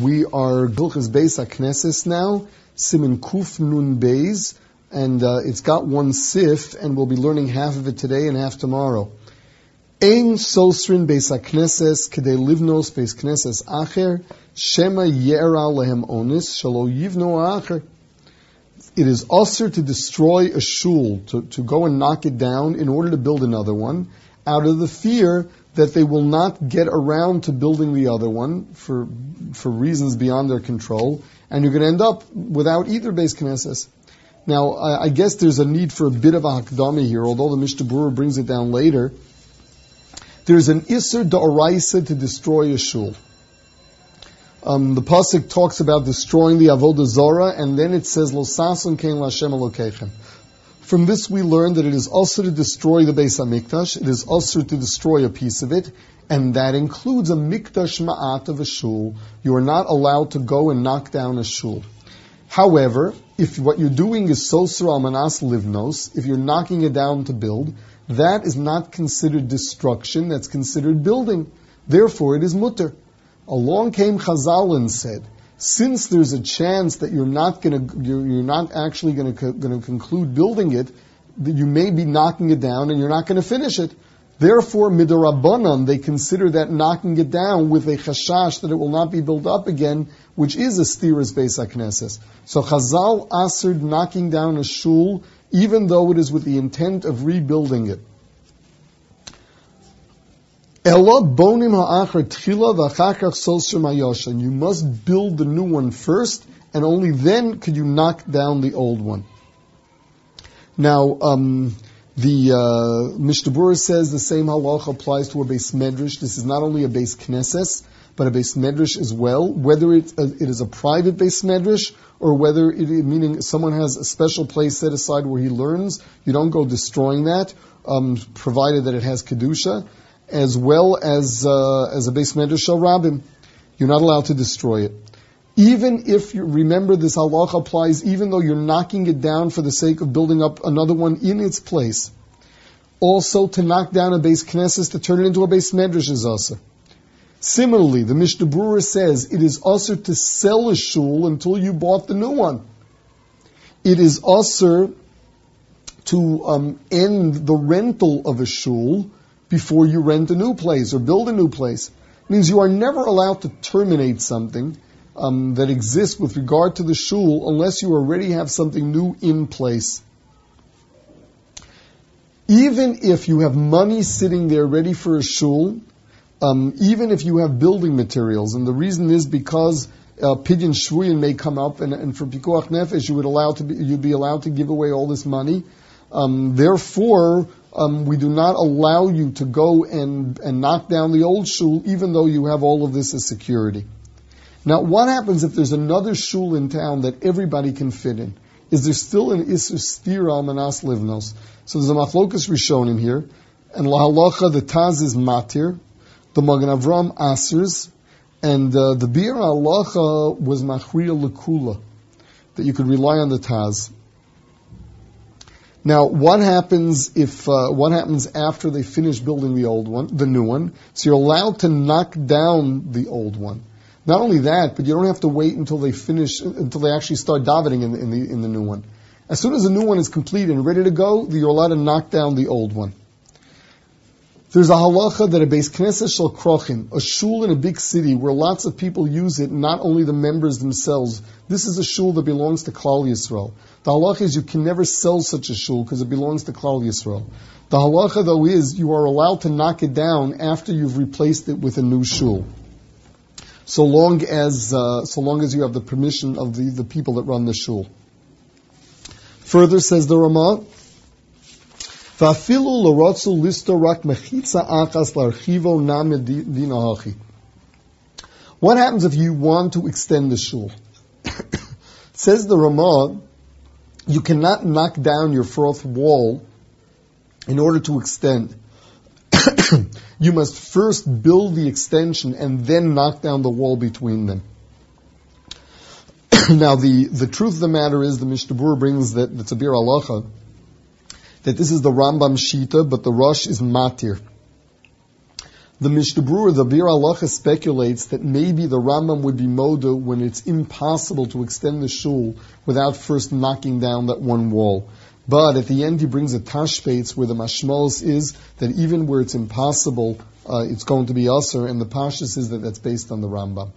We are Gilchas Beis Akneses now, Siman Kuf Nun Beis, and uh, it's got one seif, and we'll be learning half of it today and half tomorrow. Ein Sosrin Beis Akneses Kedei Livnos Beis Knesses Acher Shema Yera Lehem Onis Shalo Yivno Acher. It is usher to destroy a shul, to, to go and knock it down in order to build another one, out of the fear that they will not get around to building the other one for, for reasons beyond their control, and you're going to end up without either base Knesses. Now, I, I, guess there's a need for a bit of a hakdami here, although the Mishnah brings it down later. There's an Isser Da'oraisa to destroy a shul. Um, the pasuk talks about destroying the avodah zara, and then it says lo sasun kein lashem alokechem. From this we learn that it is also to destroy the Beis Hamikdash, it is also to destroy a piece of it, and that includes a Mikdash Ma'at of a shul. You are not allowed to go and knock down a shul. However, if what you're doing is Sosra Almanas Livnos, if you're knocking it down to build, that is not considered destruction, that's considered building. Therefore, it is mutter. Along came Chazal and said, since there's a chance that you're not going to, you're, you're, not actually going to, going to conclude building it, that you may be knocking it down and you're not going to finish it. Therefore, midorabanan, they consider that knocking it down with a chashash that it will not be built up again, which is a stiras akneses. So Chazal answered knocking down a shul, even though it is with the intent of rebuilding it. You must build the new one first, and only then could you knock down the old one. Now, um, the uh, Mishnah says the same halacha applies to a base medrash. This is not only a base knesses, but a base medrash as well. Whether it, uh, it is a private base medrash or whether it, meaning someone has a special place set aside where he learns, you don't go destroying that, um, provided that it has kedusha as well as uh, as a base medrash shel rabbim. You're not allowed to destroy it. Even if you remember this halacha applies, even though you're knocking it down for the sake of building up another one in its place. Also, to knock down a base knesses to turn it into a base medrash is also. Similarly, the Mishnah Berurah says it is also to sell a shul until you bought the new one. It is also to um, end the rental of a shul before you rent a new place or build a new place. It means you are never allowed to terminate something um, that exists with regard to the shul unless you already have something new in place. Even if you have money sitting there ready for a shul, um, even if you have building materials, and the reason is because uh, pidyon shvuyin may come up, and, and for pikuach nefesh you would allow to be, you'd be allowed to give away all this money. Um, therefore, um, we do not allow you to go and, and knock down the old shul, even though you have all of this as security. Now, what happens if there's another shul in town that everybody can fit in? Is there still an Isser Stir al Manas Livnos? So there's a Machlokas Rishonim here, and Lahalacha, the Taz is Matir, the Magen Avram Asers, and uh, the Bir Halacha was Machriya Lakula, that you could rely on the Taz. Now, what happens if uh, what happens after they finish building the old one, the new one? So you're allowed to knock down the old one. Not only that, but you don't have to wait until they finish until they actually start davening in in the in the new one. As soon as the new one is complete and ready to go, you're allowed to knock down the old one. There's a halacha that a base knesset shel krochim, a shul in a big city where lots of people use it, not only the members themselves. This is a shul that belongs to Klal Yisrael. The halacha is you can never sell such a shul because it belongs to Klal Yisrael. The halacha though is you are allowed to knock it down after you've replaced it with a new shul. So long as, uh, so long as you have the permission of the, the people that run the shul. Further says the Ramah, ואפילו לא רצו לסתור רק מחיצה אחת להרחיבו נע מדין ההכי. What happens if you want to extend the shul? says the Ramah, you cannot knock down your fourth wall in order to extend. you must first build the extension and then knock down the wall between them. now, the, the truth of the matter is, the Mishnah brings that the Tabir Alacha, that this is the Rambam Shita, but the Rosh is Matir. The Mishnah Berurah, the Bir Halacha speculates that maybe the Rambam would be moda when it's impossible to extend the shul without first knocking down that one wall. But at the end, he brings a Tashbetz where the mashmalos is that even where it's impossible, uh, it's going to be usher, and the pashas is that that's based on the Rambam.